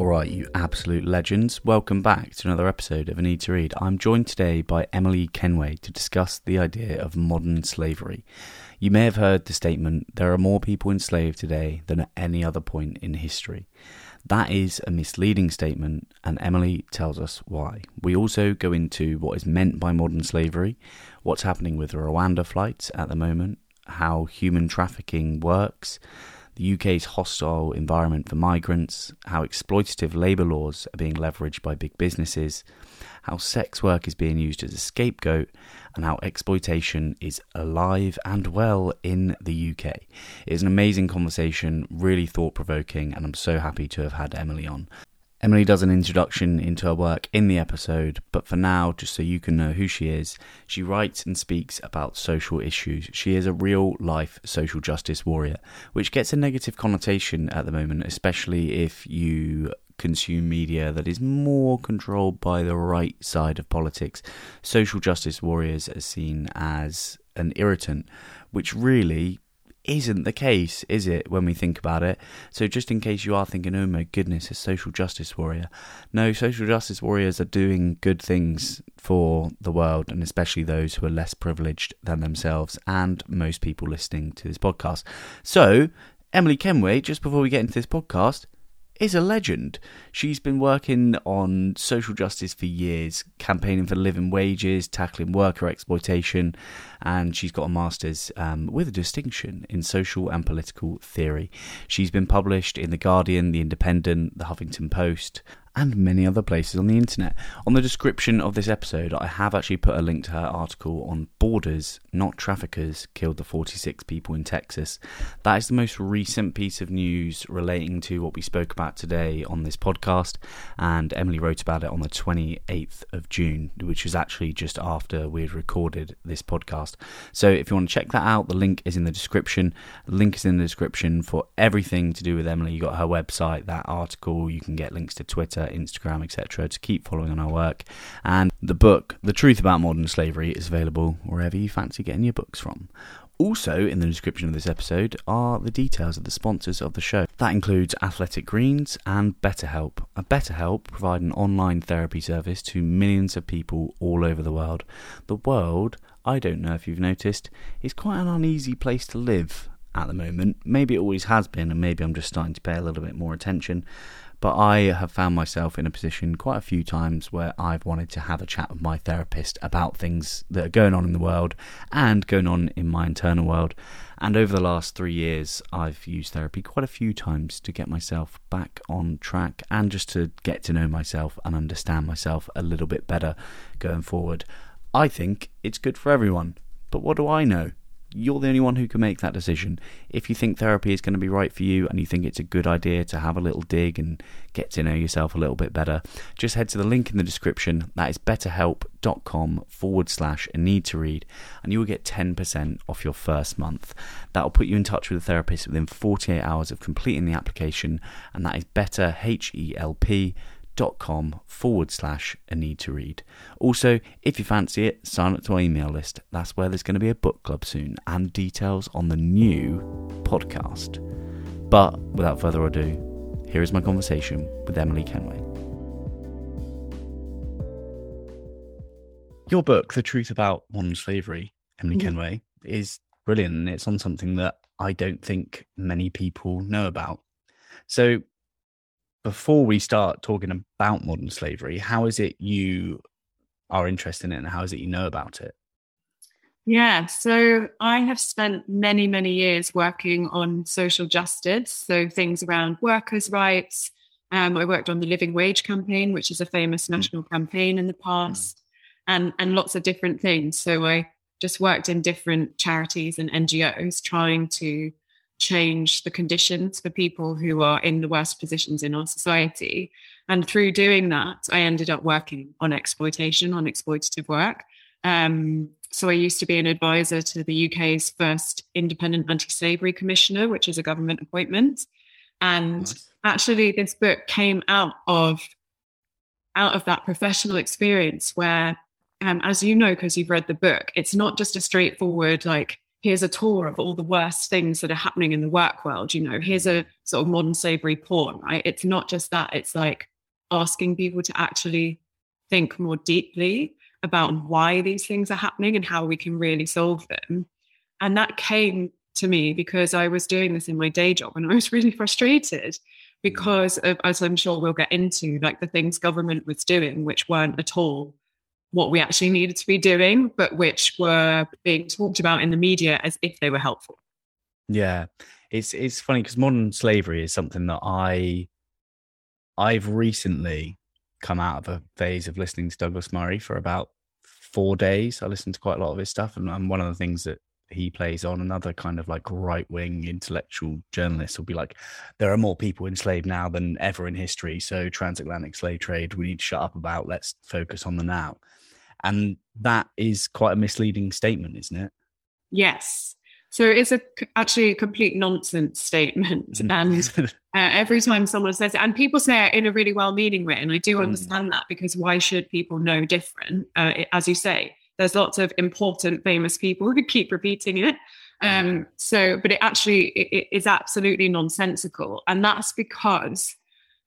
All right, you absolute legends. Welcome back to another episode of A Need to Read. I'm joined today by Emily Kenway to discuss the idea of modern slavery. You may have heard the statement there are more people enslaved today than at any other point in history. That is a misleading statement, and Emily tells us why. We also go into what is meant by modern slavery, what's happening with the Rwanda flights at the moment, how human trafficking works the UK's hostile environment for migrants, how exploitative labour laws are being leveraged by big businesses, how sex work is being used as a scapegoat, and how exploitation is alive and well in the UK. It is an amazing conversation, really thought provoking, and I'm so happy to have had Emily on. Emily does an introduction into her work in the episode, but for now, just so you can know who she is, she writes and speaks about social issues. She is a real life social justice warrior, which gets a negative connotation at the moment, especially if you consume media that is more controlled by the right side of politics. Social justice warriors are seen as an irritant, which really isn't the case, is it, when we think about it? So, just in case you are thinking, oh my goodness, a social justice warrior. No, social justice warriors are doing good things for the world, and especially those who are less privileged than themselves, and most people listening to this podcast. So, Emily Kenway, just before we get into this podcast, is a legend. She's been working on social justice for years, campaigning for living wages, tackling worker exploitation, and she's got a master's um, with a distinction in social and political theory. She's been published in The Guardian, The Independent, The Huffington Post, and many other places on the internet. On the description of this episode, I have actually put a link to her article on Borders, Not Traffickers, Killed the 46 People in Texas. That is the most recent piece of news relating to what we spoke about today on this podcast, and Emily wrote about it on the 28th of June, which was actually just after we had recorded this podcast. So if you want to check that out, the link is in the description. The link is in the description for everything to do with Emily. You got her website, that article, you can get links to Twitter Twitter, Instagram, etc., to keep following on our work. And the book, The Truth About Modern Slavery, is available wherever you fancy getting your books from. Also, in the description of this episode are the details of the sponsors of the show. That includes Athletic Greens and BetterHelp. A BetterHelp provide an online therapy service to millions of people all over the world. The world, I don't know if you've noticed, is quite an uneasy place to live at the moment. Maybe it always has been, and maybe I'm just starting to pay a little bit more attention. But I have found myself in a position quite a few times where I've wanted to have a chat with my therapist about things that are going on in the world and going on in my internal world. And over the last three years, I've used therapy quite a few times to get myself back on track and just to get to know myself and understand myself a little bit better going forward. I think it's good for everyone. But what do I know? You're the only one who can make that decision. If you think therapy is going to be right for you and you think it's a good idea to have a little dig and get to know yourself a little bit better, just head to the link in the description. That is betterhelp.com forward slash need to read, and you will get 10% off your first month. That will put you in touch with a therapist within 48 hours of completing the application, and that is better, H E L P com forward slash a need to read. Also, if you fancy it, sign up to our email list. That's where there's going to be a book club soon and details on the new podcast. But without further ado, here is my conversation with Emily Kenway. Your book, The Truth About Modern Slavery, Emily mm-hmm. Kenway, is brilliant and it's on something that I don't think many people know about. So before we start talking about modern slavery, how is it you are interested in it and how is it you know about it? Yeah, so I have spent many, many years working on social justice, so things around workers' rights. Um, I worked on the Living Wage campaign, which is a famous hmm. national mm. campaign in the past, mm. and and lots of different things. So I just worked in different charities and NGOs trying to change the conditions for people who are in the worst positions in our society. And through doing that, I ended up working on exploitation, on exploitative work. Um, so I used to be an advisor to the UK's first independent anti-slavery commissioner, which is a government appointment. And nice. actually, this book came out of out of that professional experience where, um, as you know, because you've read the book, it's not just a straightforward like here's a tour of all the worst things that are happening in the work world. You know, here's a sort of modern slavery porn, right? It's not just that, it's like asking people to actually think more deeply about why these things are happening and how we can really solve them. And that came to me because I was doing this in my day job and I was really frustrated mm. because of, as I'm sure we'll get into, like the things government was doing, which weren't at all what we actually needed to be doing, but which were being talked about in the media as if they were helpful. Yeah, it's it's funny because modern slavery is something that I I've recently come out of a phase of listening to Douglas Murray for about four days. I listened to quite a lot of his stuff, and, and one of the things that he plays on another kind of like right wing intellectual journalist will be like, there are more people enslaved now than ever in history. So transatlantic slave trade, we need to shut up about. Let's focus on the now. And that is quite a misleading statement, isn't it? Yes. So it's a, actually a complete nonsense statement. Mm. And uh, every time someone says it, and people say it in a really well meaning way, and I do mm. understand mm. that because why should people know different? Uh, it, as you say, there's lots of important, famous people who keep repeating it. Um, so, but it actually it, it is absolutely nonsensical. And that's because,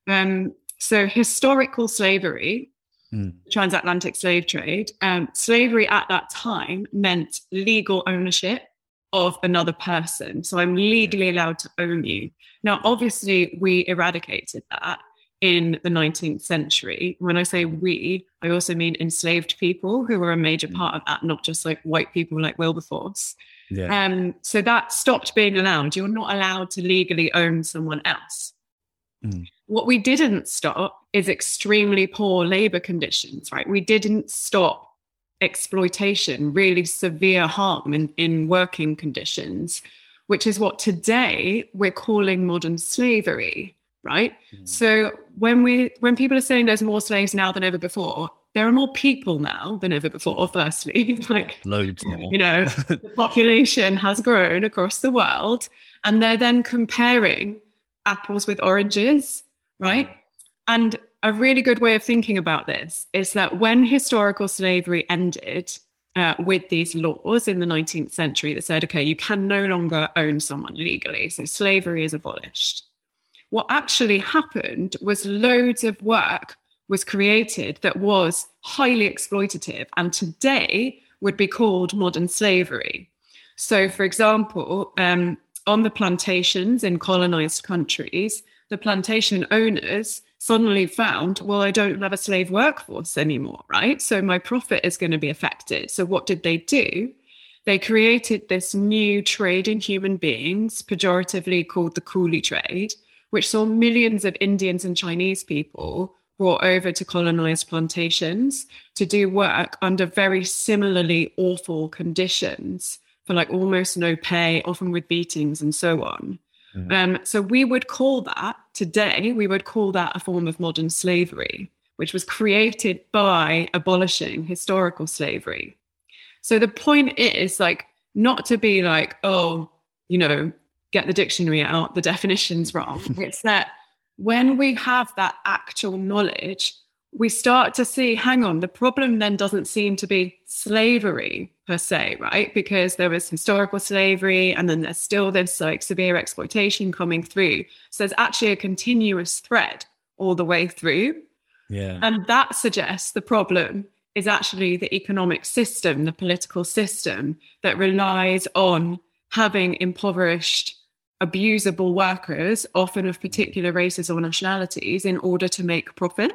um, so historical slavery mm. transatlantic slave trade, um, slavery at that time meant legal ownership of another person. So I'm legally allowed to own you. Now, obviously, we eradicated that in the 19th century. When I say we, I also mean enslaved people who were a major mm. part of that, not just like white people like Wilberforce. Yeah. Um, so that stopped being allowed. You're not allowed to legally own someone else. Mm. What we didn't stop is extremely poor labor conditions, right? We didn't stop exploitation, really severe harm in, in working conditions, which is what today we're calling modern slavery, right? Mm. So when we when people are saying there's more slaves now than ever before, there are more people now than ever before, firstly. like loads more. You know, the population has grown across the world. And they're then comparing apples with oranges, right? And a really good way of thinking about this is that when historical slavery ended uh, with these laws in the 19th century that said, okay, you can no longer own someone legally, so slavery is abolished. What actually happened was loads of work was created that was highly exploitative and today would be called modern slavery. So, for example, um, on the plantations in colonized countries, the plantation owners suddenly found, well, I don't have a slave workforce anymore, right? So my profit is going to be affected. So what did they do? They created this new trade in human beings, pejoratively called the coolie trade, which saw millions of Indians and Chinese people brought over to colonized plantations to do work under very similarly awful conditions for like almost no pay, often with beatings and so on. Mm-hmm. Um, so we would call that today, we would call that a form of modern slavery, which was created by abolishing historical slavery. So the point is like not to be like, oh, you know, get the dictionary out, the definition's wrong. it's that when we have that actual knowledge, we start to see hang on, the problem then doesn't seem to be slavery per se, right? Because there was historical slavery and then there's still this like severe exploitation coming through. So there's actually a continuous thread all the way through. Yeah. And that suggests the problem is actually the economic system, the political system that relies on having impoverished abusable workers, often of particular races or nationalities, in order to make profit.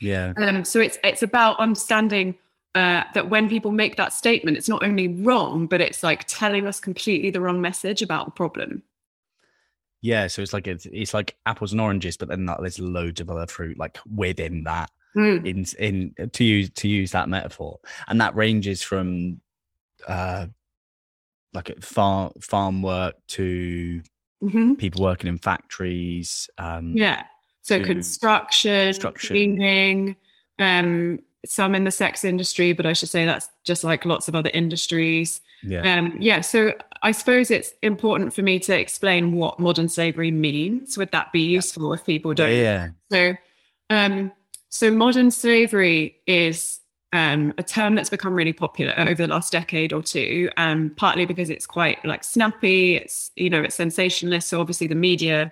Yeah. Um, so it's it's about understanding uh, that when people make that statement, it's not only wrong, but it's like telling us completely the wrong message about the problem. Yeah, so it's like it's, it's like apples and oranges, but then there's loads of other fruit like within that. Mm. In in to use to use that metaphor, and that ranges from uh like farm farm work to mm-hmm. people working in factories. Um, yeah, so construction, cleaning, um, some in the sex industry, but I should say that's just like lots of other industries. Yeah. Um, yeah. So I suppose it's important for me to explain what modern slavery means. Would that be useful if people don't? Yeah. So, um, so modern slavery is um, a term that's become really popular over the last decade or two, um, partly because it's quite like snappy. It's you know it's sensationalist. So obviously the media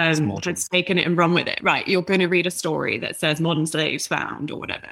um, has taken it and run with it. Right, you're going to read a story that says modern slaves found or whatever.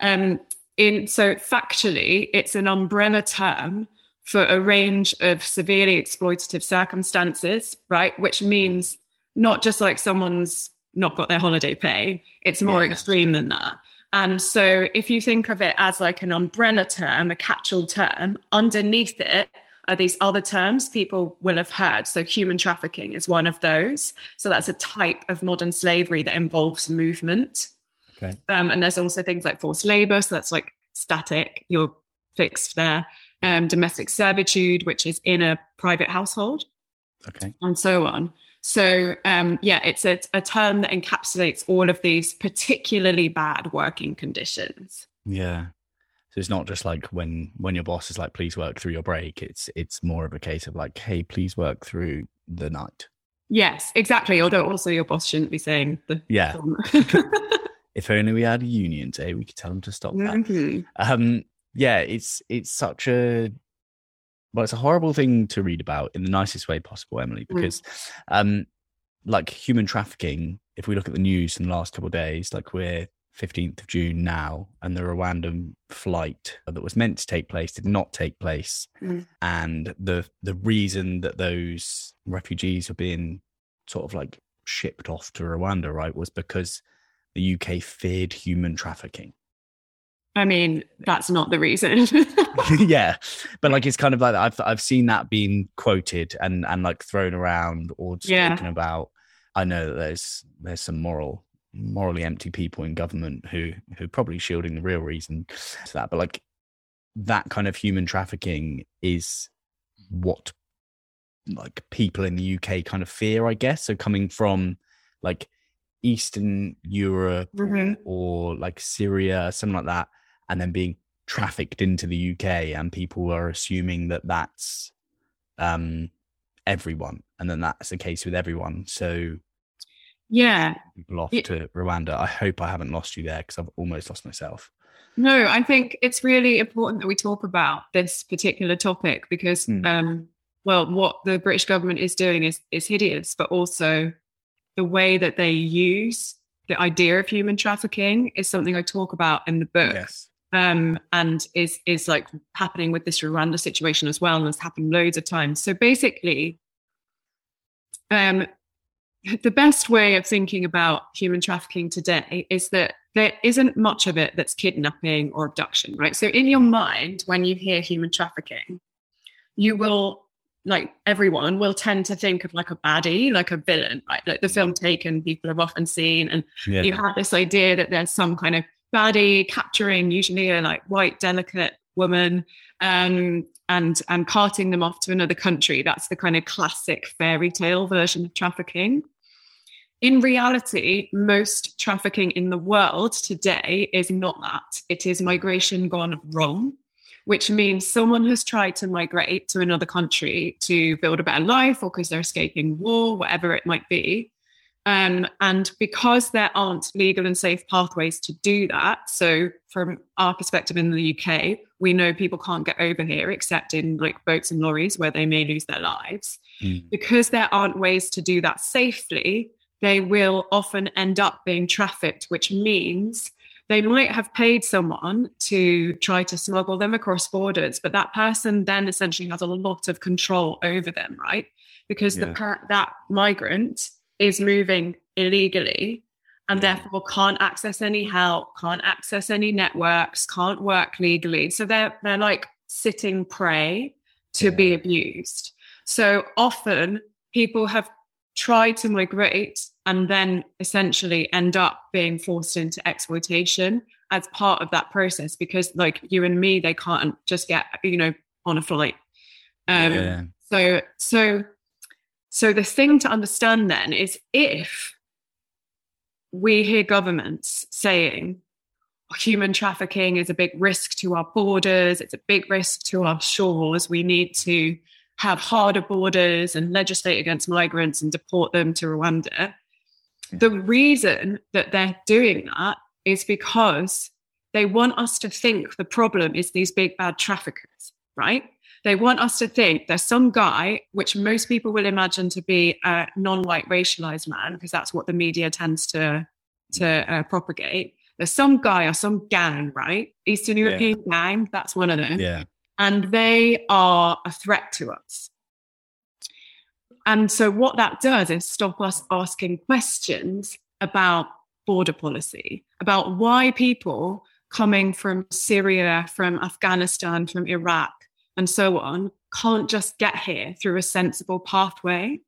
Um, in so factually, it's an umbrella term for a range of severely exploitative circumstances, right? Which means not just like someone's not got their holiday pay; it's more yeah. extreme than that. And so if you think of it as like an umbrella term, a catch-all term, underneath it are these other terms people will have heard. So human trafficking is one of those. So that's a type of modern slavery that involves movement. Okay. Um, and there's also things like forced labor. So that's like static, you're fixed there. Um, domestic servitude, which is in a private household. Okay. And so on. So um, yeah, it's a, a term that encapsulates all of these particularly bad working conditions. Yeah. So it's not just like when when your boss is like, please work through your break. It's it's more of a case of like, hey, please work through the night. Yes, exactly. Although also your boss shouldn't be saying the yeah. if only we had a union day, we could tell them to stop that. Mm-hmm. Um, yeah, it's it's such a well, it's a horrible thing to read about in the nicest way possible, Emily, mm. because mm. um, like human trafficking, if we look at the news in the last couple of days, like we're 15th of June now, and the Rwandan flight that was meant to take place did not take place. Mm. And the the reason that those refugees are being sort of like shipped off to Rwanda, right, was because the UK feared human trafficking. I mean, that's not the reason. yeah, but like it's kind of like I've I've seen that being quoted and and like thrown around or spoken yeah. about. I know that there's there's some moral morally empty people in government who who probably shielding the real reason to that, but like that kind of human trafficking is what like people in the UK kind of fear, I guess. So coming from like Eastern Europe mm-hmm. or like Syria, something like that and then being trafficked into the UK, and people are assuming that that's um, everyone, and then that's the case with everyone. So, yeah, people off it, to Rwanda. I hope I haven't lost you there because I've almost lost myself. No, I think it's really important that we talk about this particular topic because, mm. um, well, what the British government is doing is is hideous, but also the way that they use the idea of human trafficking is something I talk about in the book. Yes um, and is is like happening with this Rwanda situation as well, and it's happened loads of times. So basically, um, the best way of thinking about human trafficking today is that there isn't much of it that's kidnapping or abduction, right? So in your mind, when you hear human trafficking, you will like everyone will tend to think of like a baddie, like a villain, right? Like the film Taken, people have often seen, and yeah. you have this idea that there's some kind of baddie capturing usually a like white delicate woman um, and and carting them off to another country. That's the kind of classic fairy tale version of trafficking. In reality, most trafficking in the world today is not that. It is migration gone wrong, which means someone has tried to migrate to another country to build a better life or because they're escaping war, whatever it might be. Um, and because there aren't legal and safe pathways to do that, so from our perspective in the UK, we know people can't get over here except in like boats and lorries where they may lose their lives. Mm. Because there aren't ways to do that safely, they will often end up being trafficked, which means they might have paid someone to try to smuggle them across borders, but that person then essentially has a lot of control over them, right? Because yeah. the that migrant is moving illegally and therefore can't access any help, can't access any networks, can't work legally. So they're they're like sitting prey to yeah. be abused. So often people have tried to migrate and then essentially end up being forced into exploitation as part of that process because like you and me they can't just get you know on a flight um yeah. so so so the thing to understand then is if we hear governments saying human trafficking is a big risk to our borders, it's a big risk to our shores, we need to have harder borders and legislate against migrants and deport them to Rwanda. The reason that they're doing that is because they want us to think the problem is these big bad traffickers, right? They want us to think there's some guy, which most people will imagine to be a non-white racialized man, because that's what the media tends to to uh, propagate. There's some guy or some gang, right? Eastern European yeah. gang, that's one of them. Yeah. And they are a threat to us. And so what that does is stop us asking questions about border policy, about why people coming from Syria, from Afghanistan, from Iraq, and so on can't just get here through a sensible pathway.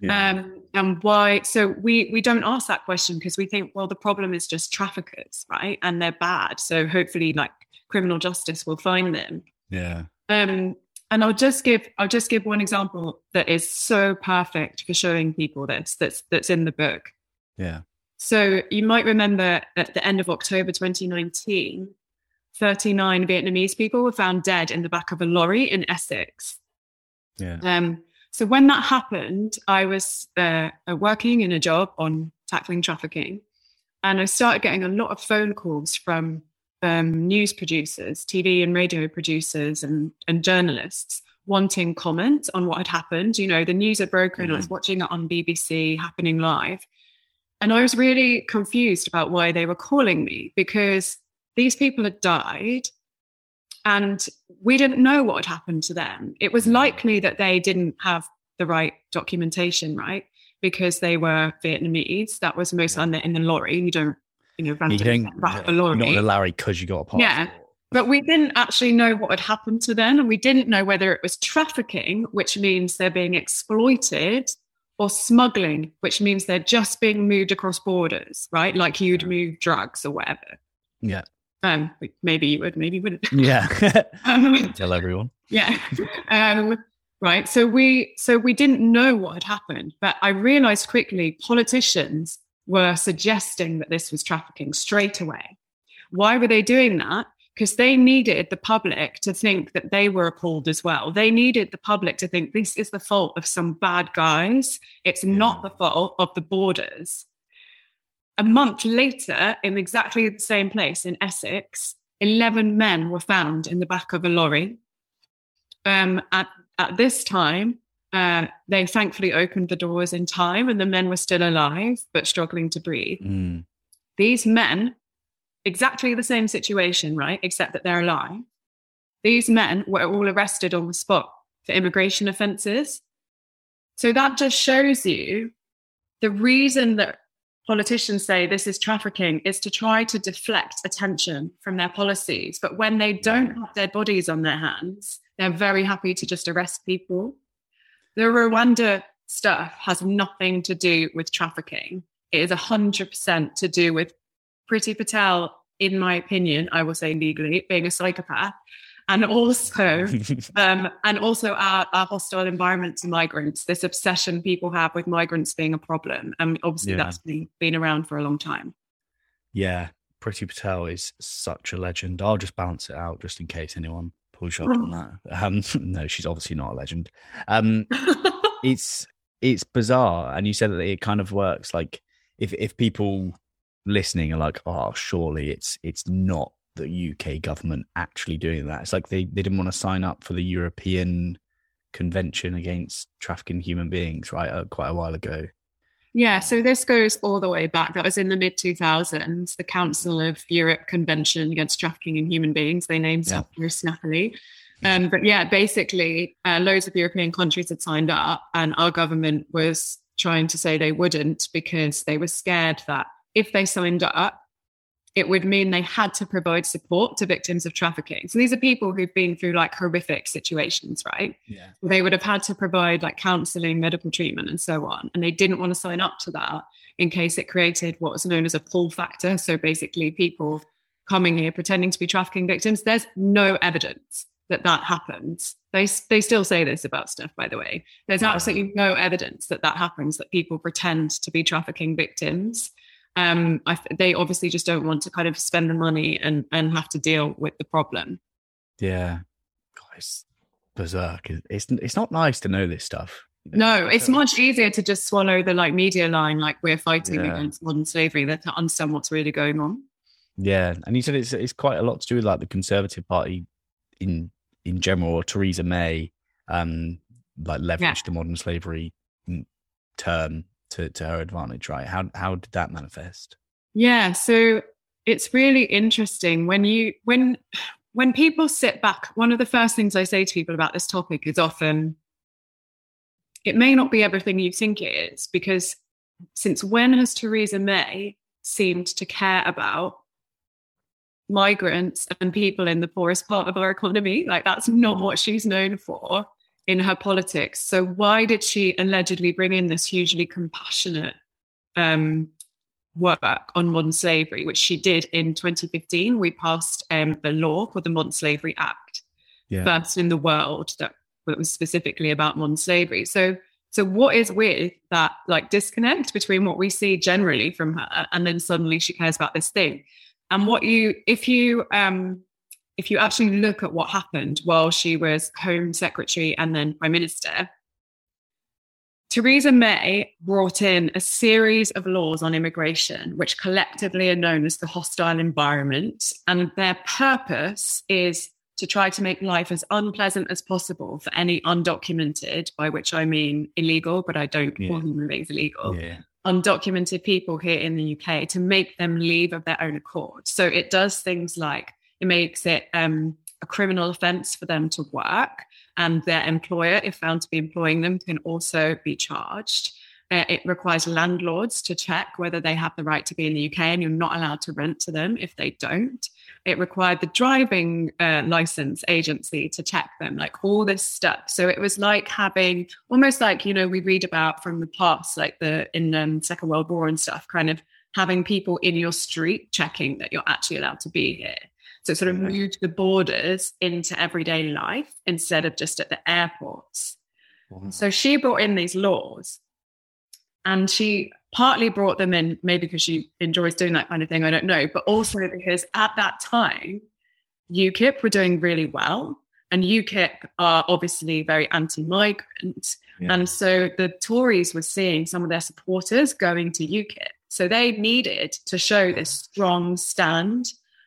Yeah. Um, and why? So we we don't ask that question because we think, well, the problem is just traffickers, right? And they're bad. So hopefully, like criminal justice will find them. Yeah. Um, and I'll just give I'll just give one example that is so perfect for showing people this that's that's in the book. Yeah. So you might remember at the end of October 2019, 39 Vietnamese people were found dead in the back of a lorry in Essex. Yeah. Um, so when that happened, I was uh, working in a job on tackling trafficking, and I started getting a lot of phone calls from um, news producers, TV and radio producers, and, and journalists wanting comment on what had happened. You know, the news had broken. Mm-hmm. I was mm-hmm. watching it on BBC happening live. And I was really confused about why they were calling me because these people had died and we didn't know what had happened to them. It was likely that they didn't have the right documentation, right? Because they were Vietnamese. That was most yeah. in the lorry. You don't you know, you a lorry. Not the Larry because you got a passport. Yeah. But we didn't actually know what had happened to them. And we didn't know whether it was trafficking, which means they're being exploited, or smuggling, which means they're just being moved across borders, right? Like you'd move drugs or whatever. Yeah. Um, maybe you would, maybe you wouldn't. Yeah. um, Tell everyone. Yeah. Um, right. So we so we didn't know what had happened, but I realized quickly politicians were suggesting that this was trafficking straight away. Why were they doing that? Because they needed the public to think that they were appalled as well. They needed the public to think this is the fault of some bad guys. It's not the fault of the borders. A month later, in exactly the same place in Essex, 11 men were found in the back of a lorry. Um, at, at this time, uh, they thankfully opened the doors in time and the men were still alive but struggling to breathe. Mm. These men, exactly the same situation, right? Except that they're alive. These men were all arrested on the spot for immigration offenses. So that just shows you the reason that politicians say this is trafficking is to try to deflect attention from their policies. But when they don't have dead bodies on their hands, they're very happy to just arrest people. The Rwanda stuff has nothing to do with trafficking. It is 100% to do with Priti Patel, in my opinion, I will say legally, being a psychopath. And also, um, and also our, our, hostile environment to migrants, this obsession people have with migrants being a problem. And obviously, yeah. that's been, been around for a long time. Yeah, Priti Patel is such a legend. I'll just balance it out just in case anyone push up on that. Um, no, she's obviously not a legend. Um, it's it's bizarre, and you said that it kind of works. Like if if people listening are like, oh, surely it's it's not the UK government actually doing that. It's like they they didn't want to sign up for the European Convention against trafficking human beings, right? Uh, quite a while ago. Yeah, so this goes all the way back. That was in the mid 2000s, the Council of Europe Convention Against Trafficking in Human Beings. They named yeah. very snappily. Um, but yeah, basically, uh, loads of European countries had signed up, and our government was trying to say they wouldn't because they were scared that if they signed up, it would mean they had to provide support to victims of trafficking. So these are people who've been through like horrific situations, right? Yeah. They would have had to provide like counseling, medical treatment, and so on. And they didn't want to sign up to that in case it created what was known as a pull factor. So basically, people coming here pretending to be trafficking victims. There's no evidence that that happens. They, they still say this about stuff, by the way. There's absolutely no evidence that that happens, that people pretend to be trafficking victims um, I, they obviously just don't want to kind of spend the money and and have to deal with the problem. Yeah, guys, berserk. It's it's not nice to know this stuff. No, it's much easier to just swallow the like media line, like we're fighting yeah. against modern slavery, than to understand what's really going on. Yeah, and you said it's it's quite a lot to do with like the Conservative Party in in general, or Theresa May, um, like leveraged yeah. the modern slavery term to to her advantage, right? How how did that manifest? Yeah, so it's really interesting when you when when people sit back. One of the first things I say to people about this topic is often, it may not be everything you think it is, because since when has Theresa May seemed to care about migrants and people in the poorest part of our economy. Like that's not what she's known for in her politics. So why did she allegedly bring in this hugely compassionate um, work on modern slavery, which she did in 2015? We passed um, the law called the Modern Slavery Act, yeah. first in the world that, that was specifically about modern slavery. So so what is with that like disconnect between what we see generally from her and then suddenly she cares about this thing? And what you, if you, um, if you actually look at what happened while she was Home Secretary and then Prime Minister, Theresa May brought in a series of laws on immigration, which collectively are known as the hostile environment. And their purpose is to try to make life as unpleasant as possible for any undocumented, by which I mean illegal, but I don't yeah. call human beings illegal, yeah undocumented people here in the UK to make them leave of their own accord. So it does things like it makes it um, a criminal offence for them to work, and their employer, if found to be employing them, can also be charged. Uh, it requires landlords to check whether they have the right to be in the UK, and you're not allowed to rent to them if they don't it required the driving uh, license agency to check them, like all this stuff. So it was like having almost like, you know, we read about from the past, like the in um, Second World War and stuff, kind of having people in your street checking that you're actually allowed to be here. So it sort of moved the borders into everyday life instead of just at the airports. Wow. So she brought in these laws and she partly brought them in, maybe because she enjoys doing that kind of thing, I don't know, but also because at that time, UKIP were doing really well. And UKIP are obviously very anti migrant. Yeah. And so the Tories were seeing some of their supporters going to UKIP. So they needed to show this strong stand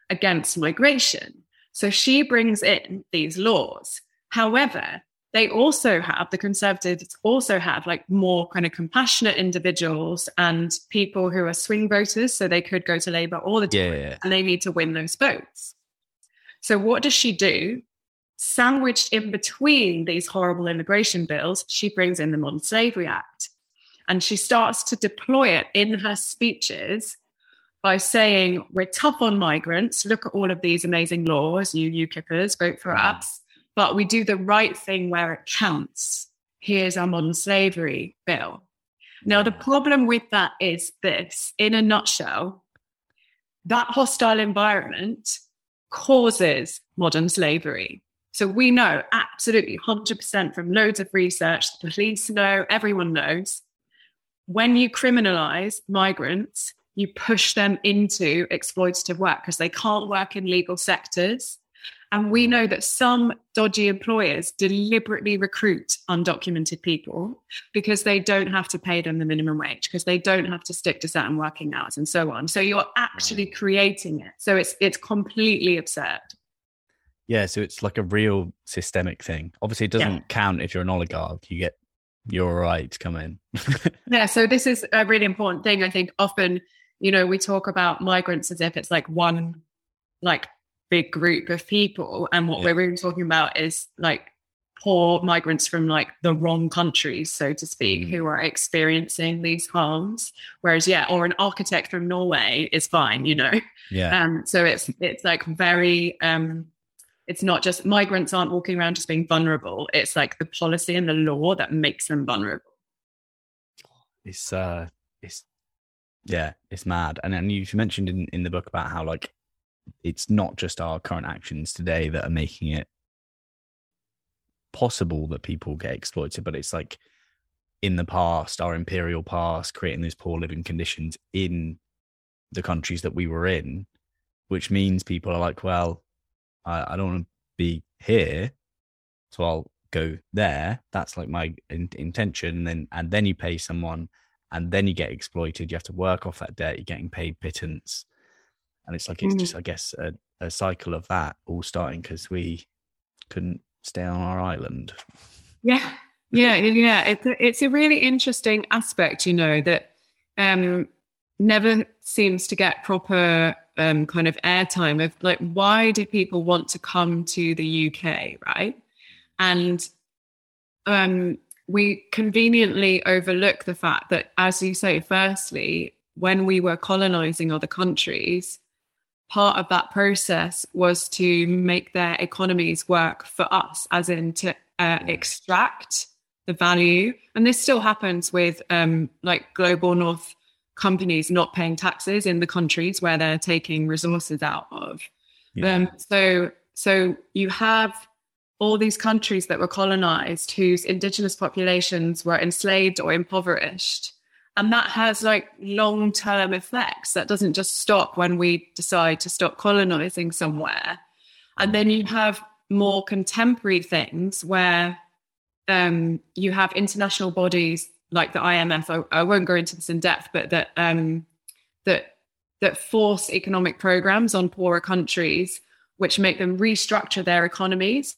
against migration. So she brings in these laws. However, they also have the conservatives also have like more kind of compassionate individuals and people who are swing voters so they could go to labor all the time yeah, and they need to win those votes so what does she do sandwiched in between these horrible immigration bills she brings in the modern slavery act and she starts to deploy it in her speeches by saying we're tough on migrants look at all of these amazing laws you ukippers vote for mm-hmm. us but we do the right thing where it counts. Here's our modern slavery bill. Now, the mm-hmm. problem with that is this in a nutshell, that hostile environment causes modern slavery. So we know absolutely 100% from loads of research, the police know, everyone knows. When you criminalize migrants, you push them into exploitative work because they can't work in legal sectors. And we mm. know that some dodgy employers deliberately recruit undocumented people because they don't have to pay them the minimum wage, because they don't have to stick to certain working hours and so on. So you're actually creating it. So it's it's completely absurd. Yeah, so it's like a real systemic thing. Obviously, it doesn't yeah. count if you're an oligarch. You get your right to come in. yeah, so this is a really important thing. I think often, you know, we talk about migrants as if it's like one like big group of people. And what yeah. we're really talking about is like poor migrants from like the wrong countries, so to speak, mm. who are experiencing these harms. Whereas, yeah, or an architect from Norway is fine, you know. Yeah. Um, so it's it's like very um it's not just migrants aren't walking around just being vulnerable. It's like the policy and the law that makes them vulnerable. It's uh it's yeah, it's mad. And then you mentioned in, in the book about how like it's not just our current actions today that are making it possible that people get exploited, but it's like in the past, our imperial past, creating these poor living conditions in the countries that we were in, which means people are like, well, I, I don't want to be here, so I'll go there. That's like my in- intention. And then and then you pay someone, and then you get exploited. You have to work off that debt. You're getting paid pittance and it's like it's mm. just I guess a, a cycle of that all starting because we couldn't stay on our island. Yeah, yeah, yeah. It's a, it's a really interesting aspect, you know, that um, never seems to get proper um, kind of airtime of like why do people want to come to the UK, right? And um, we conveniently overlook the fact that, as you say, firstly, when we were colonizing other countries, part of that process was to make their economies work for us, as in to uh, extract the value. And this still happens with um, like global north companies not paying taxes in the countries where they're taking resources out of. Yeah. Um, so, so you have all these countries that were colonized whose indigenous populations were enslaved or impoverished. And that has like long term effects. That doesn't just stop when we decide to stop colonizing somewhere. And then you have more contemporary things where um, you have international bodies like the IMF. I, I, won't go into this in depth, but that um, that that force economic programs on poorer countries, which make them restructure their economies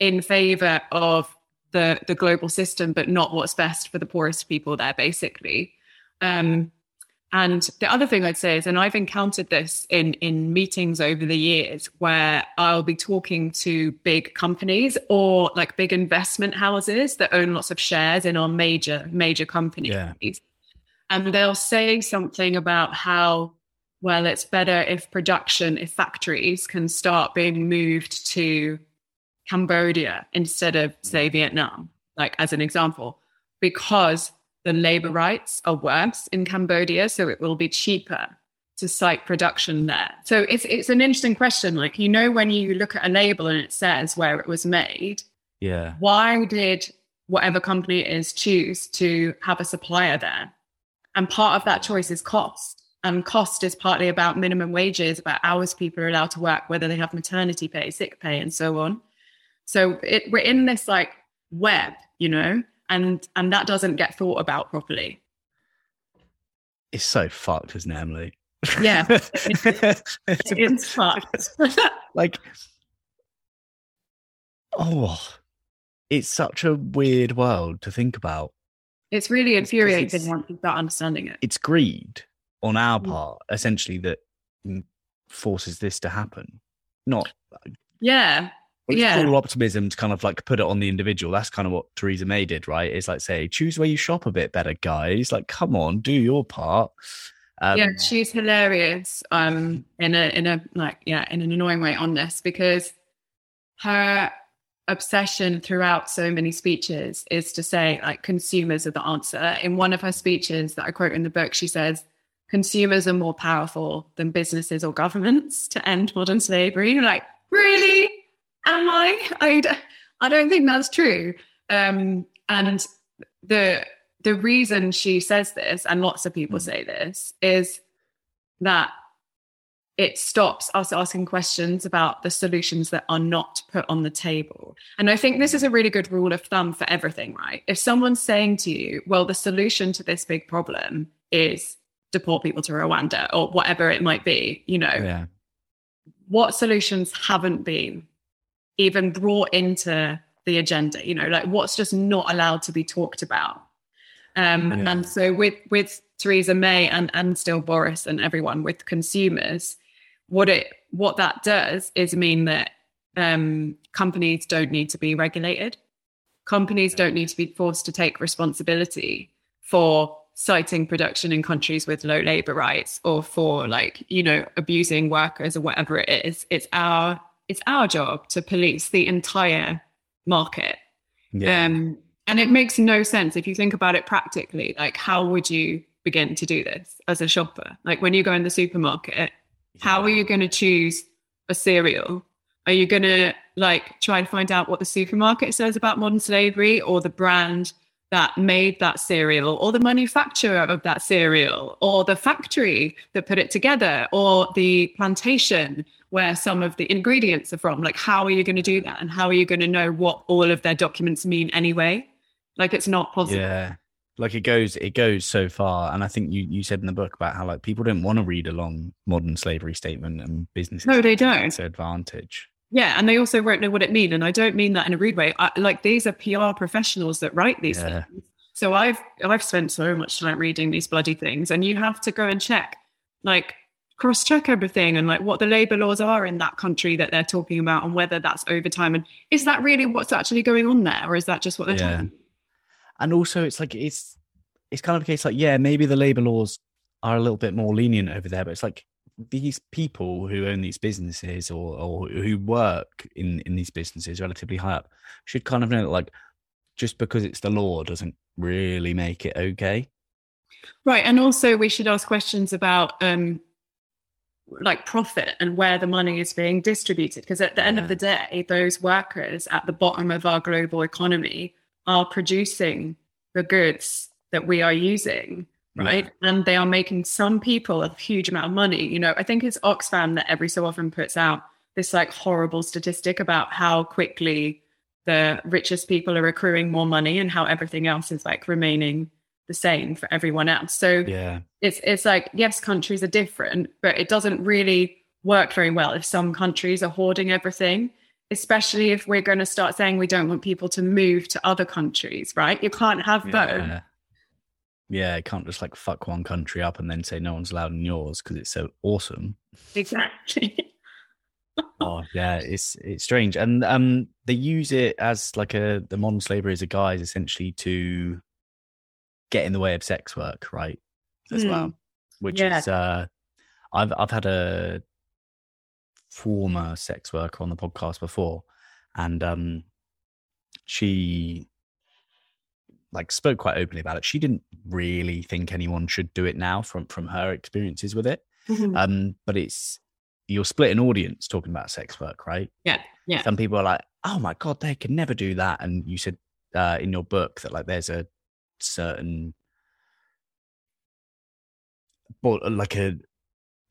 in favor of the the global system, but not what's best for the poorest people there, basically. Um, and the other thing I'd say is, and I've encountered this in in meetings over the years, where I'll be talking to big companies or like big investment houses that own lots of shares in our major major companies, yeah. and they'll say something about how well it's better if production, if factories can start being moved to Cambodia instead of, mm. say, Vietnam, like as an example, because the labor rights are worse in Cambodia. So it will be cheaper to site production there. So it's it's an interesting question. Like, you know, when you look at a label and it says where it was made, yeah. Why did whatever company it is choose to have a supplier there? And part of that choice is cost. And cost is partly about minimum wages, about hours people are allowed to work, whether they have maternity pay, sick pay, and so on. So it, we're in this like web, you know, and and that doesn't get thought about properly. It's so fucked, isn't it, Emily? Yeah, it's, it's fucked. like, oh, it's such a weird world to think about. It's really infuriating once you start understanding it. It's greed on our mm. part, essentially, that forces this to happen. Not yeah it's yeah. full optimism to kind of like put it on the individual. That's kind of what Theresa May did, right? It's like say, choose where you shop a bit better, guys. Like, come on, do your part. Um, yeah, she's hilarious. Um, in a in a like yeah, in an annoying way on this because her obsession throughout so many speeches is to say like consumers are the answer. In one of her speeches that I quote in the book, she says consumers are more powerful than businesses or governments to end modern slavery. You're like, really? Am I? I, I don't think that's true. Um, and the the reason she says this, and lots of people mm. say this, is that it stops us asking questions about the solutions that are not put on the table. And I think this is a really good rule of thumb for everything, right? If someone's saying to you, well, the solution to this big problem is deport people to Rwanda or whatever it might be, you know, yeah. what solutions haven't been even brought into the agenda you know like what's just not allowed to be talked about. Um, yeah. and so with with Theresa May and and still Boris and everyone with consumers what it what that does is mean that um, companies don't need to be regulated. Companies don't need to be forced to take responsibility for siting production in countries with low labor rights or for like you know abusing workers or whatever it is. It's our it's our job to police the entire market. Yeah. Um, and it makes no sense if you think about it practically. Like, how would you begin to do this as a shopper? Like, when you go in the supermarket, yeah. how are you going to choose a cereal? Are you going to like try to find out what the supermarket says about modern slavery or the brand that made that cereal or the manufacturer of that cereal or the factory that put it together or the plantation where some of the ingredients are from. Like, how are you going to do that? And how are you going to know what all of their documents mean anyway? Like, it's not possible. Yeah. like it goes it goes so far and i think you you said in the book about how like people don't want to read a long modern slavery statement and business no they don't advantage yeah and they also won't know what it means and i don't mean that in a rude way I, like these are pr professionals that write these yeah. things so i've i've spent so much time reading these bloody things and you have to go and check like cross check everything and like what the labor laws are in that country that they're talking about and whether that's overtime and is that really what's actually going on there or is that just what they're yeah. talking and also it's like it's it's kind of a case like yeah maybe the labor laws are a little bit more lenient over there but it's like these people who own these businesses or or who work in in these businesses relatively high up should kind of know that like just because it's the law doesn't really make it okay right and also we should ask questions about um like profit and where the money is being distributed. Because at the end yeah. of the day, those workers at the bottom of our global economy are producing the goods that we are using, right? Yeah. And they are making some people a huge amount of money. You know, I think it's Oxfam that every so often puts out this like horrible statistic about how quickly the richest people are accruing more money and how everything else is like remaining the same for everyone else. So yeah, it's it's like yes, countries are different, but it doesn't really work very well if some countries are hoarding everything. Especially if we're going to start saying we don't want people to move to other countries, right? You can't have yeah. both. Yeah, you can't just like fuck one country up and then say no one's allowed in yours because it's so awesome. Exactly. oh yeah, it's it's strange, and um, they use it as like a the modern slavery as a guise essentially to get in the way of sex work, right? As mm. well, which yeah. is uh, I've I've had a former sex worker on the podcast before, and um, she like spoke quite openly about it. She didn't really think anyone should do it now from from her experiences with it. Mm-hmm. Um, but it's you're split an audience talking about sex work, right? Yeah, yeah. Some people are like, "Oh my god, they can never do that," and you said uh, in your book that like there's a certain but like a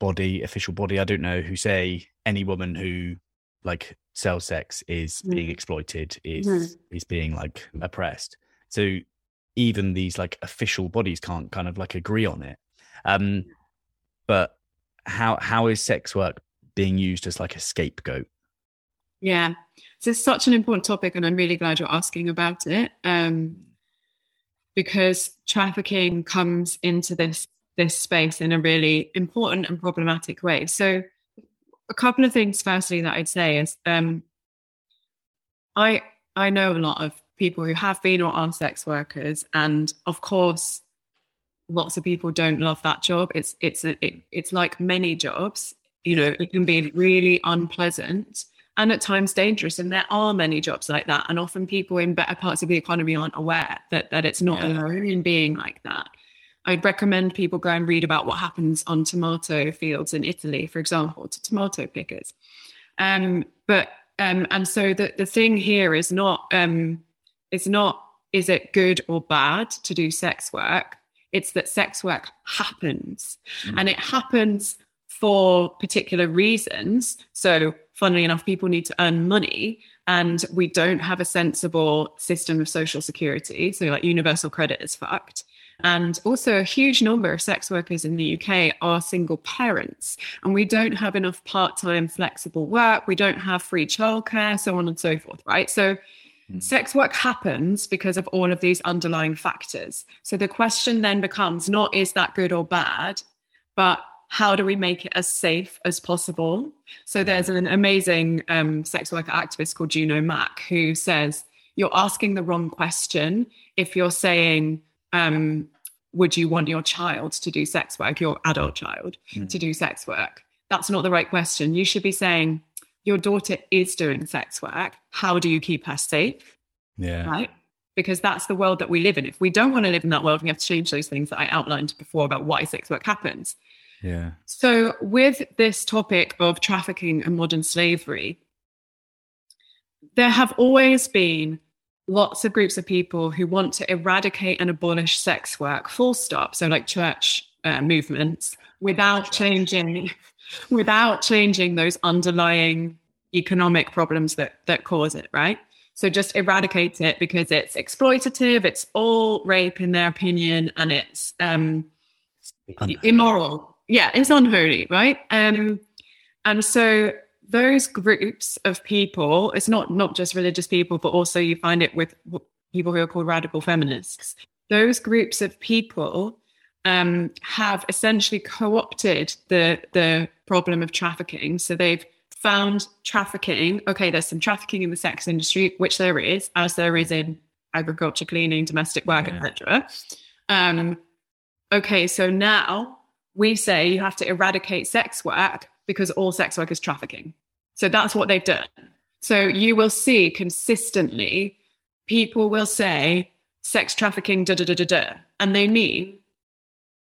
body official body. I don't know who say any woman who like sells sex is mm. being exploited is mm. is being like oppressed. So even these like official bodies can't kind of like agree on it. Um but how how is sex work being used as like a scapegoat? Yeah. So it's such an important topic and i'm really glad you're asking about it. Um because trafficking comes into this this space in a really important and problematic way. So, a couple of things. Firstly, that I'd say is, um, I I know a lot of people who have been or are sex workers, and of course, lots of people don't love that job. It's it's a, it, it's like many jobs. You know, it can be really unpleasant and at times dangerous. And there are many jobs like that. And often people in better parts of the economy aren't aware that, that it's not yeah. alone in being like that. I'd recommend people go and read about what happens on tomato fields in Italy, for example, to tomato pickers. Um, but um, and so the, the thing here is not um, it's not is it good or bad to do sex work? It's that sex work happens, mm. and it happens for particular reasons. So, funnily enough, people need to earn money, and we don't have a sensible system of social security. So, like universal credit is fucked. And also, a huge number of sex workers in the UK are single parents, and we don't have enough part time flexible work. We don't have free childcare, so on and so forth, right? So, mm. sex work happens because of all of these underlying factors. So, the question then becomes not is that good or bad, but how do we make it as safe as possible? So, there's an amazing um, sex worker activist called Juno Mac who says, You're asking the wrong question if you're saying, um, would you want your child to do sex work, your adult child mm. to do sex work? That's not the right question. You should be saying, your daughter is doing sex work. How do you keep her safe? Yeah. Right? Because that's the world that we live in. If we don't want to live in that world, we have to change those things that I outlined before about why sex work happens. Yeah. So, with this topic of trafficking and modern slavery, there have always been lots of groups of people who want to eradicate and abolish sex work, full stop. So, like church uh, movements, without changing, without changing those underlying economic problems that that cause it. Right. So just eradicate it because it's exploitative, it's all rape in their opinion, and it's um, immoral. Yeah, it's unholy, right? Um, and so those groups of people, it's not not just religious people, but also you find it with people who are called radical feminists. Those groups of people um, have essentially co-opted the the problem of trafficking. So they've found trafficking. Okay, there's some trafficking in the sex industry, which there is, as there is in agriculture, cleaning, domestic work, yeah. etc. Um, okay, so now we say you have to eradicate sex work because all sex work is trafficking. So that's what they've done. So you will see consistently people will say sex trafficking, da da da da da, and they mean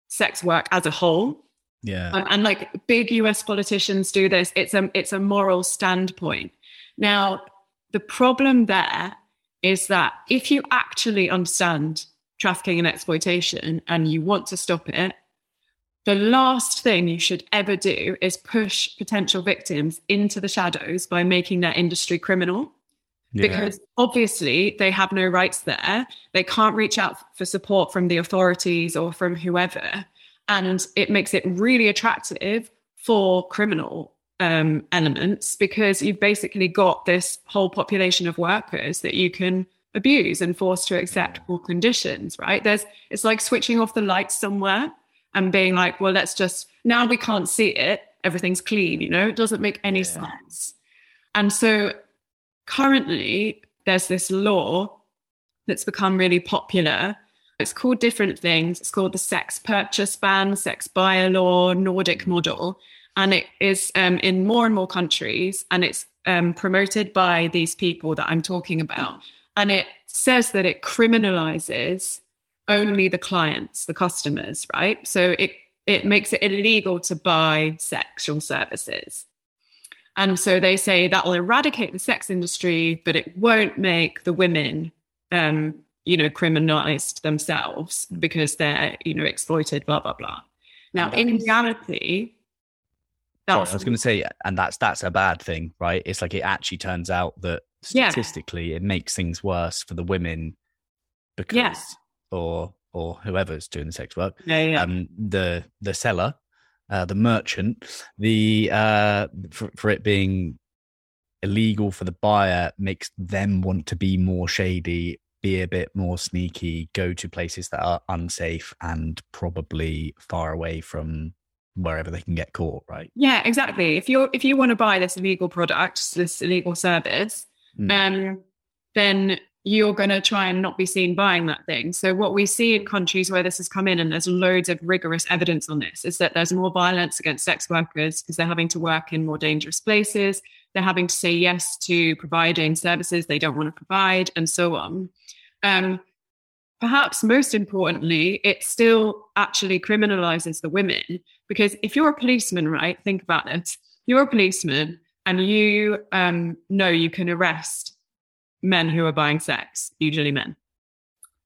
sex work as a whole. Yeah. Um, and like big US politicians do this. It's a it's a moral standpoint. Now, the problem there is that if you actually understand trafficking and exploitation and you want to stop it, the last thing you should ever do is push potential victims into the shadows by making their industry criminal. Yeah. Because obviously they have no rights there. They can't reach out for support from the authorities or from whoever. And it makes it really attractive for criminal um, elements because you've basically got this whole population of workers that you can abuse and force to accept poor conditions, right? There's it's like switching off the lights somewhere and being like, well, let's just now we can't see it, everything's clean, you know, it doesn't make any yeah. sense. And so currently there's this law that's become really popular. It's called different things. It's called the sex purchase ban, sex buyer law, Nordic model. And it is um, in more and more countries, and it's um, promoted by these people that I'm talking about. And it says that it criminalizes only the clients, the customers, right? So it it makes it illegal to buy sexual services. And so they say that will eradicate the sex industry, but it won't make the women, um, you know, criminalized themselves because they're, you know, exploited, blah, blah, blah. Now, in reality, Sorry, I was going to say, and that's that's a bad thing, right? It's like it actually turns out that statistically, yeah. it makes things worse for the women because, yeah. Or or whoever's doing the sex work, yeah, yeah. Um, the the seller uh, the merchant, the uh, for, for it being illegal for the buyer makes them want to be more shady, be a bit more sneaky, go to places that are unsafe and probably far away from wherever they can get caught, right? Yeah, exactly. If you're if you want to buy this illegal product, this illegal service, mm. um, then you're going to try and not be seen buying that thing. So, what we see in countries where this has come in, and there's loads of rigorous evidence on this, is that there's more violence against sex workers because they're having to work in more dangerous places. They're having to say yes to providing services they don't want to provide, and so on. Um, perhaps most importantly, it still actually criminalizes the women because if you're a policeman, right, think about it. You're a policeman and you um, know you can arrest men who are buying sex, usually men,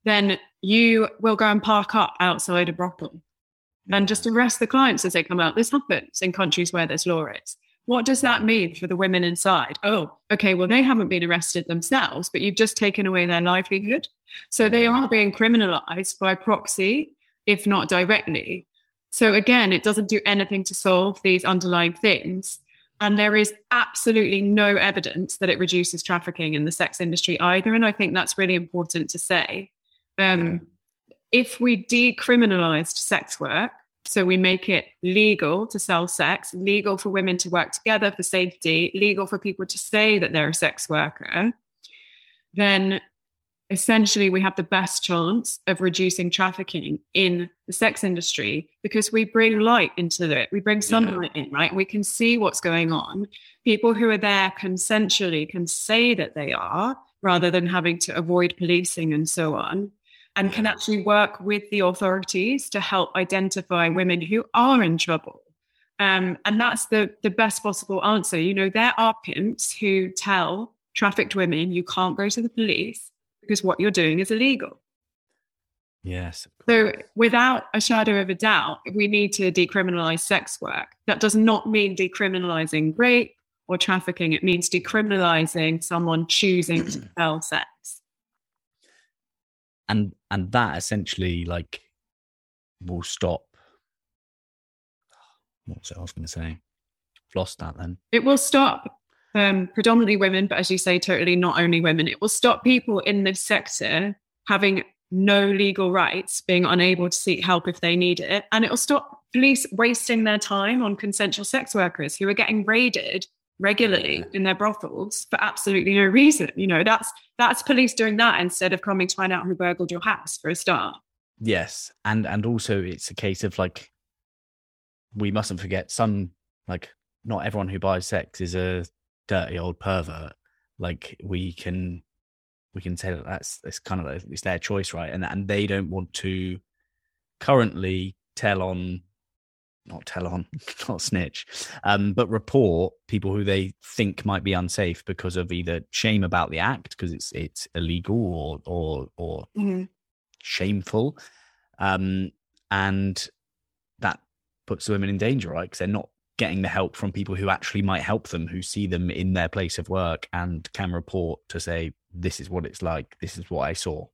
then you will go and park up outside a brothel and just arrest the clients as they come out. This happens in countries where there's law is. What does that mean for the women inside? Oh, okay, well, they haven't been arrested themselves, but you've just taken away their livelihood. So they are being criminalized by proxy, if not directly. So again, it doesn't do anything to solve these underlying things. And there is absolutely no evidence that it reduces trafficking in the sex industry either. And I think that's really important to say. Um, if we decriminalized sex work, so we make it legal to sell sex, legal for women to work together for safety, legal for people to say that they're a sex worker, then essentially we have the best chance of reducing trafficking in the sex industry because we bring light into it. We bring sunlight yeah. in right? We can see what's going on. People who are there consensually can say that they are rather than having to avoid policing and so on and can actually work with the authorities to help identify women who are in trouble. Um, and that's the the best possible answer. You know there are pimps who tell trafficked women you can't go to the police because what you're doing is illegal. Yes. So, without a shadow of a doubt, we need to decriminalize sex work. That does not mean decriminalizing rape or trafficking. It means decriminalizing someone choosing to sell sex. And and that essentially like will stop. What was it I was going to say? I've lost that then. It will stop um, predominantly women, but as you say, totally not only women. It will stop people in this sector having no legal rights, being unable to seek help if they need it. And it will stop police wasting their time on consensual sex workers who are getting raided regularly in their brothels for absolutely no reason. You know, that's that's police doing that instead of coming to find out who burgled your house for a start. Yes. And and also it's a case of like we mustn't forget some like not everyone who buys sex is a dirty old pervert. Like we can we can say that that's it's kind of it's their choice, right? And and they don't want to currently tell on not tell on, not snitch, um, but report people who they think might be unsafe because of either shame about the act because it's it's illegal or or or mm-hmm. shameful, um, and that puts women in danger, right? Because they're not getting the help from people who actually might help them, who see them in their place of work and can report to say, this is what it's like, this is what I saw.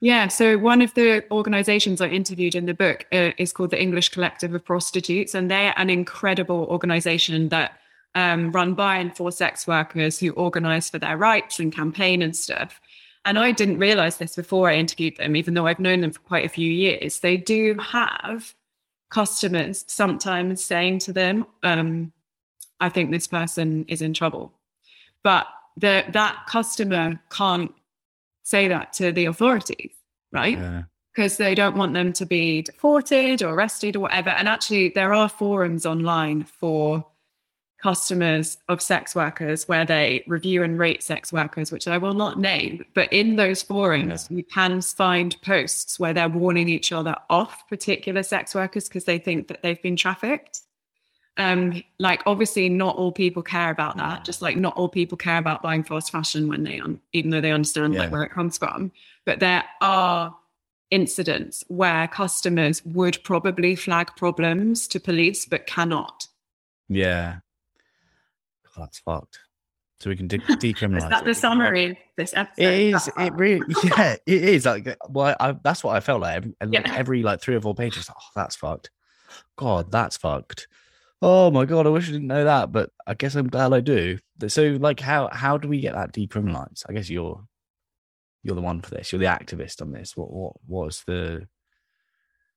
Yeah, so one of the organizations I interviewed in the book uh, is called the English Collective of Prostitutes, and they're an incredible organization that um, run by and for sex workers who organize for their rights and campaign and stuff. And I didn't realize this before I interviewed them, even though I've known them for quite a few years. They do have customers sometimes saying to them, um, I think this person is in trouble. But the, that customer can't say that to the authorities, right? Because yeah. they don't want them to be deported or arrested or whatever. And actually, there are forums online for customers of sex workers where they review and rate sex workers, which I will not name. But in those forums, yeah. you can find posts where they're warning each other off particular sex workers because they think that they've been trafficked. Um, like obviously, not all people care about that. Just like not all people care about buying fast fashion when they, un- even though they understand yeah. like where it comes from. But there are incidents where customers would probably flag problems to police but cannot. Yeah, Oh, that's fucked. So we can de- decriminalize. is that the summary? This episode. It is. It really. Yeah, it is. Like, uh, well, I, that's what I felt like. Every, yeah. every like three or four pages. Oh, that's fucked. God, that's fucked. Oh my god, I wish I didn't know that, but I guess I'm glad I do. So, like, how how do we get that decriminalized? I guess you're you're the one for this. You're the activist on this. What what was the?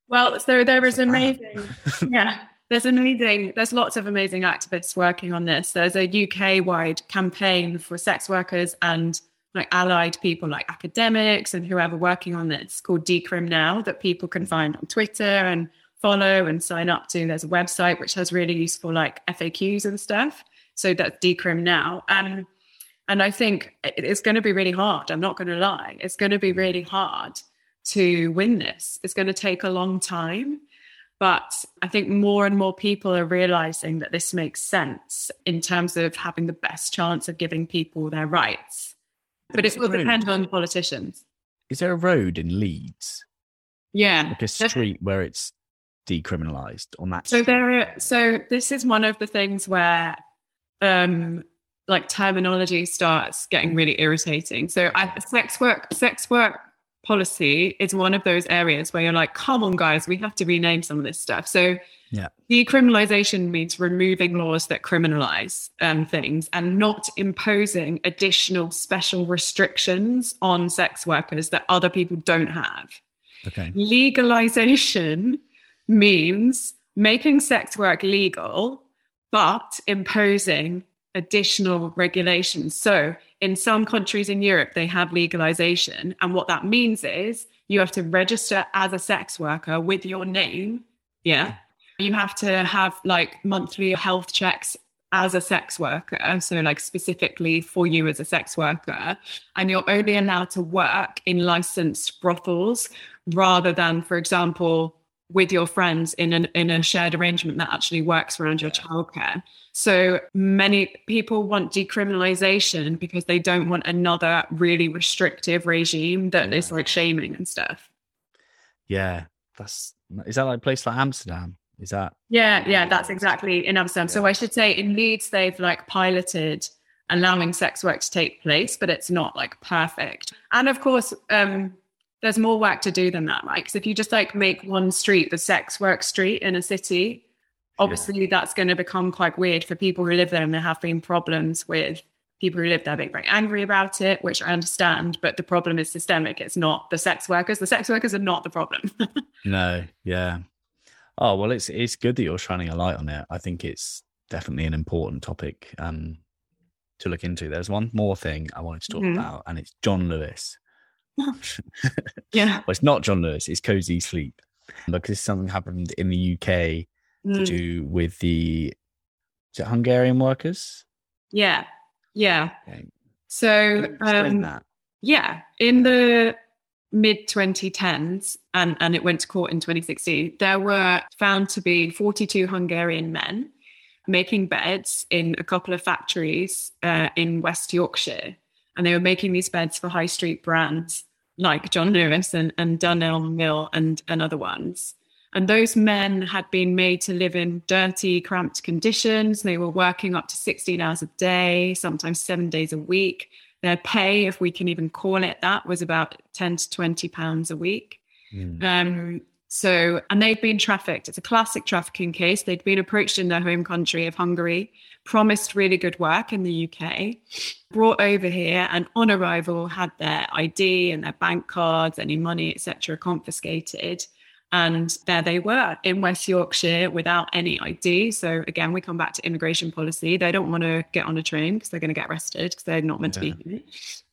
Well, so there is amazing. yeah, there's amazing, there's lots of amazing activists working on this. There's a UK wide campaign for sex workers and like allied people like academics and whoever working on this called Decrim Now that people can find on Twitter and follow and sign up to. There's a website which has really useful like FAQs and stuff. So that's Decrim Now. And and I think it's going to be really hard. I'm not going to lie. It's going to be really hard to win this. It's going to take a long time. But I think more and more people are realizing that this makes sense in terms of having the best chance of giving people their rights. But it will depend on politicians. Is there a road in Leeds? Yeah. Like a street where it's decriminalized on that. So there are, so this is one of the things where um like terminology starts getting really irritating. So I, sex work sex work policy is one of those areas where you're like, come on, guys, we have to rename some of this stuff. So, yeah, decriminalization means removing laws that criminalize um, things and not imposing additional special restrictions on sex workers that other people don't have. Okay. Legalization means making sex work legal, but imposing additional regulations. So, in some countries in Europe, they have legalization. And what that means is you have to register as a sex worker with your name. Yeah. You have to have like monthly health checks as a sex worker. So, like specifically for you as a sex worker. And you're only allowed to work in licensed brothels rather than, for example, with your friends in an in a shared arrangement that actually works around your childcare. So many people want decriminalization because they don't want another really restrictive regime that yeah. is like shaming and stuff. Yeah, that's is that like a place like Amsterdam Is that? Yeah, yeah, that's exactly in Amsterdam. Yeah. So I should say in Leeds they've like piloted allowing sex work to take place, but it's not like perfect. And of course, um, there's more work to do than that, right? Because if you just like make one street the sex work street in a city, obviously yeah. that's going to become quite weird for people who live there, and there have been problems with people who live there being very angry about it, which I understand. But the problem is systemic. It's not the sex workers. The sex workers are not the problem. no, yeah. Oh well, it's it's good that you're shining a light on it. I think it's definitely an important topic um, to look into. There's one more thing I wanted to talk mm-hmm. about, and it's John Lewis. yeah. well, it's not John Lewis, it's Kozee Sleep. Because something happened in the UK mm. to do with the is it Hungarian workers? Yeah. Yeah. Okay. So um, yeah, in the mid 2010s and, and it went to court in 2016, there were found to be 42 Hungarian men making beds in a couple of factories uh, in West Yorkshire. And they were making these beds for high street brands like John Lewis and, and Dunelm Mill and, and other ones. And those men had been made to live in dirty, cramped conditions. They were working up to 16 hours a day, sometimes seven days a week. Their pay, if we can even call it that, was about 10 to 20 pounds a week. Mm. Um, so, and they'd been trafficked. It's a classic trafficking case. They'd been approached in their home country of Hungary, promised really good work in the UK, brought over here, and on arrival had their ID and their bank cards, any money, etc., confiscated. And there they were in West Yorkshire without any ID. So again, we come back to immigration policy. They don't want to get on a train because they're going to get arrested because they're not meant yeah. to be here.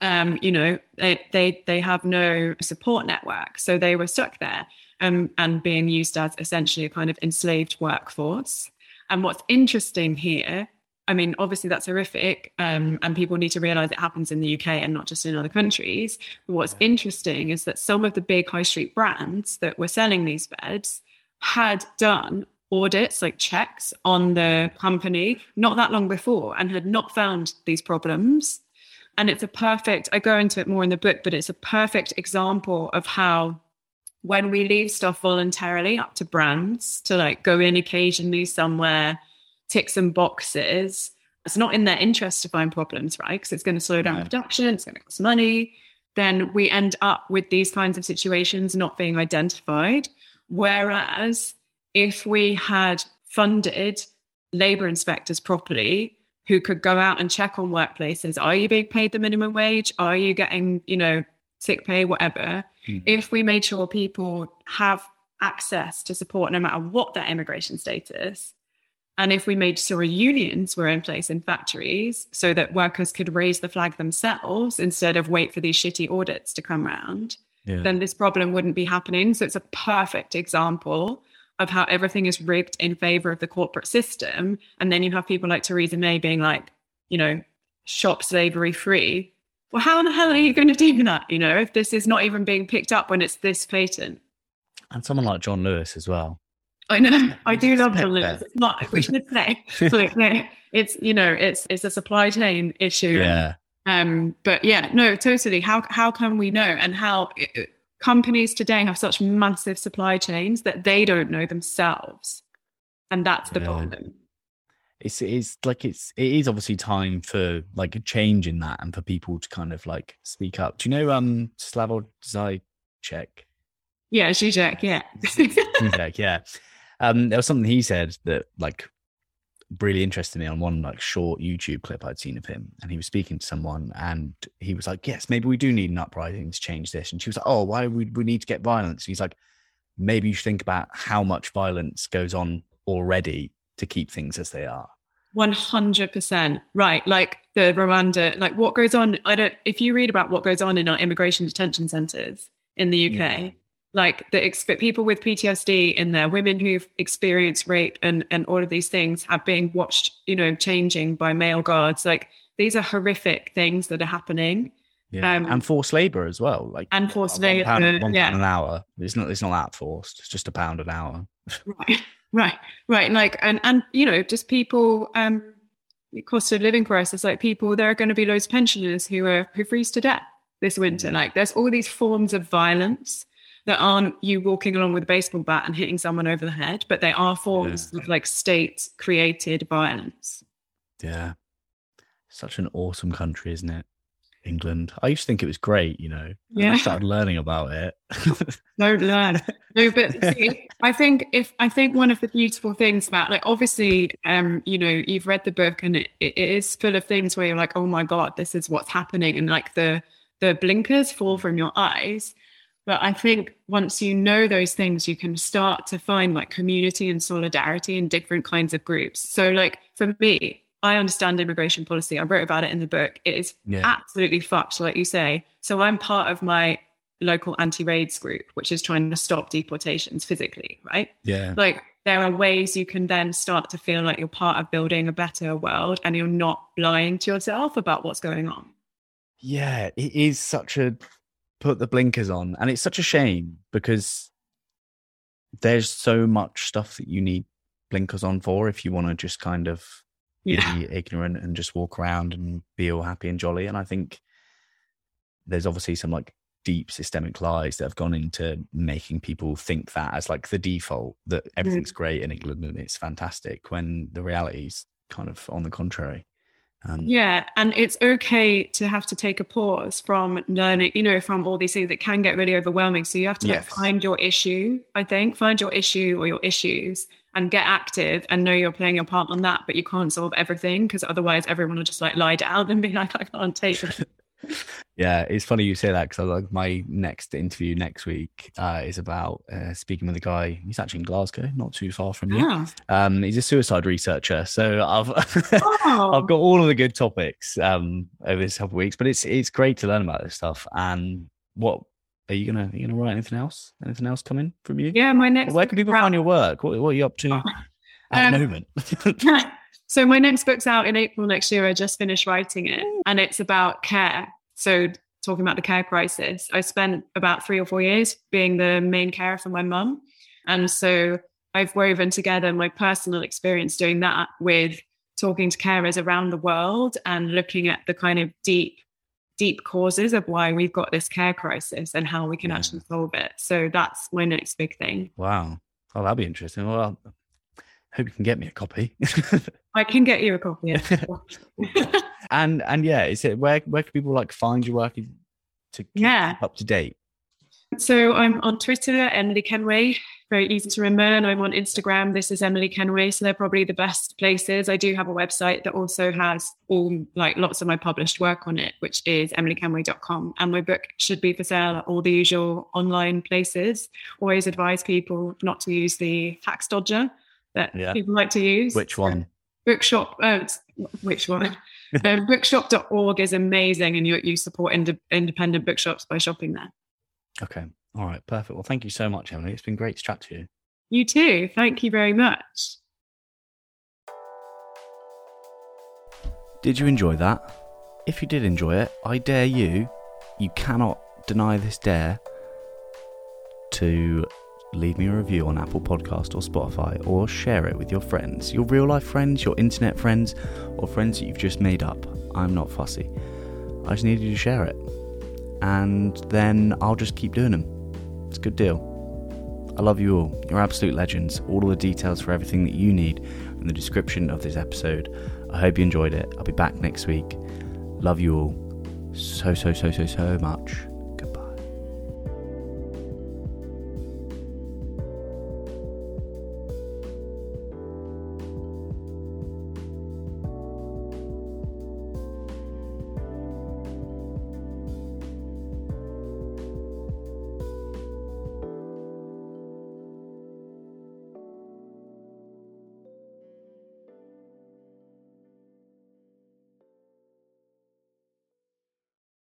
Um, you know, they, they they have no support network, so they were stuck there um, and being used as essentially a kind of enslaved workforce. And what's interesting here, I mean, obviously that's horrific, um, and people need to realize it happens in the UK and not just in other countries. But what's interesting is that some of the big high street brands that were selling these beds had done audits, like checks on the company, not that long before, and had not found these problems. And it's a perfect, I go into it more in the book, but it's a perfect example of how when we leave stuff voluntarily up to brands to like go in occasionally somewhere, tick some boxes, it's not in their interest to find problems, right? Because it's going to slow down production, it's going to cost money. Then we end up with these kinds of situations not being identified. Whereas if we had funded labor inspectors properly, who could go out and check on workplaces, are you being paid the minimum wage? Are you getting, you know, sick pay, whatever? Mm. if we made sure people have access to support no matter what their immigration status, and if we made sure unions were in place in factories so that workers could raise the flag themselves instead of wait for these shitty audits to come around, yeah. then this problem wouldn't be happening. So it's a perfect example of how everything is rigged in favor of the corporate system. And then you have people like Theresa May being like, you know, shop slavery free well, how the hell are you going to do that? You know, if this is not even being picked up when it's this patent. And someone like John Lewis as well. I know. I do love John Lewis. It's not, we should say, it's, you know, it's, it's a supply chain issue. Yeah. Um, but yeah, no, totally. How, how can we know? And how it, companies today have such massive supply chains that they don't know themselves. And that's the yeah. problem it's it's like it's it is obviously time for like a change in that and for people to kind of like speak up. Do you know um Slavoj Zizek? Yeah, Zizek, yeah. Zizek, yeah. Um there was something he said that like really interested me on one like short YouTube clip I'd seen of him. And he was speaking to someone and he was like, Yes, maybe we do need an uprising to change this. And she was like, Oh, why would we need to get violence? And he's like, Maybe you should think about how much violence goes on already to keep things as they are. 100% right like the rwanda like what goes on i don't if you read about what goes on in our immigration detention centers in the uk yeah. like the exp- people with ptsd in there women who've experienced rape and and all of these things have been watched you know changing by male guards like these are horrific things that are happening yeah. Um, and forced labor as well like and forced labor one pound, one yeah. pound an hour it's not it's not that forced it's just a pound an hour right Right, right. Like, and, and, you know, just people, um, cost of living crisis, like people, there are going to be loads of pensioners who are, who freeze to death this winter. Like, there's all these forms of violence that aren't you walking along with a baseball bat and hitting someone over the head, but they are forms yeah. of like state created violence. Yeah. Such an awesome country, isn't it? England. I used to think it was great, you know. Yeah. I started learning about it. Don't learn. No, but see, I think if I think one of the beautiful things about like obviously, um, you know, you've read the book and it, it is full of things where you're like, oh my god, this is what's happening, and like the the blinkers fall from your eyes. But I think once you know those things, you can start to find like community and solidarity in different kinds of groups. So, like for me, I understand immigration policy. I wrote about it in the book. It is yeah. absolutely fucked, like you say. So I'm part of my local anti-raids group, which is trying to stop deportations physically, right? Yeah. Like there are ways you can then start to feel like you're part of building a better world and you're not lying to yourself about what's going on. Yeah, it is such a put the blinkers on. And it's such a shame because there's so much stuff that you need blinkers on for if you want to just kind of yeah. be ignorant and just walk around and be all happy and jolly. And I think there's obviously some like deep systemic lies that have gone into making people think that as like the default that everything's mm. great in England and it's fantastic when the reality is kind of on the contrary. Um, yeah, and it's okay to have to take a pause from learning, you know, from all these things that can get really overwhelming. So you have to yes. like, find your issue, I think, find your issue or your issues and get active and know you're playing your part on that, but you can't solve everything because otherwise everyone will just like lie down and be like, I can't take it. yeah, it's funny you say that because like my next interview next week uh, is about uh, speaking with a guy. He's actually in Glasgow, not too far from you. Yeah. Um, he's a suicide researcher, so I've oh. I've got all of the good topics um, over this couple of weeks. But it's it's great to learn about this stuff. And what are you gonna are you gonna write anything else? Anything else coming from you? Yeah, my next. Where can people find your work? What, what are you up to at um, the moment? So my next book's out in April next year. I just finished writing it, and it's about care. So talking about the care crisis, I spent about three or four years being the main carer for my mum, and so I've woven together my personal experience doing that with talking to carers around the world and looking at the kind of deep deep causes of why we've got this care crisis and how we can yeah. actually solve it. So that's my next big thing. Wow. Oh, that'll be interesting. Well, I hope you can get me a copy. I can get you a copy. and and yeah, is it where where can people like find your work to yeah up to date? So I'm on Twitter, Emily Kenway. Very easy to remember. And I'm on Instagram. This is Emily Kenway. So they're probably the best places. I do have a website that also has all like lots of my published work on it, which is emilykenway.com. And my book should be for sale at all the usual online places. Always advise people not to use the tax dodger that yeah. people like to use. Which one? Bookshop. Oh, which one? um, bookshop.org is amazing, and you you support ind- independent bookshops by shopping there. Okay. All right. Perfect. Well, thank you so much, Emily. It's been great to chat to you. You too. Thank you very much. Did you enjoy that? If you did enjoy it, I dare you, you cannot deny this dare, to leave me a review on Apple Podcast or Spotify or share it with your friends, your real life friends, your internet friends, or friends that you've just made up. I'm not fussy. I just need you to share it. And then I'll just keep doing them. It's a good deal. I love you all. You're absolute legends. All of the details for everything that you need in the description of this episode. I hope you enjoyed it. I'll be back next week. Love you all so, so, so, so, so much.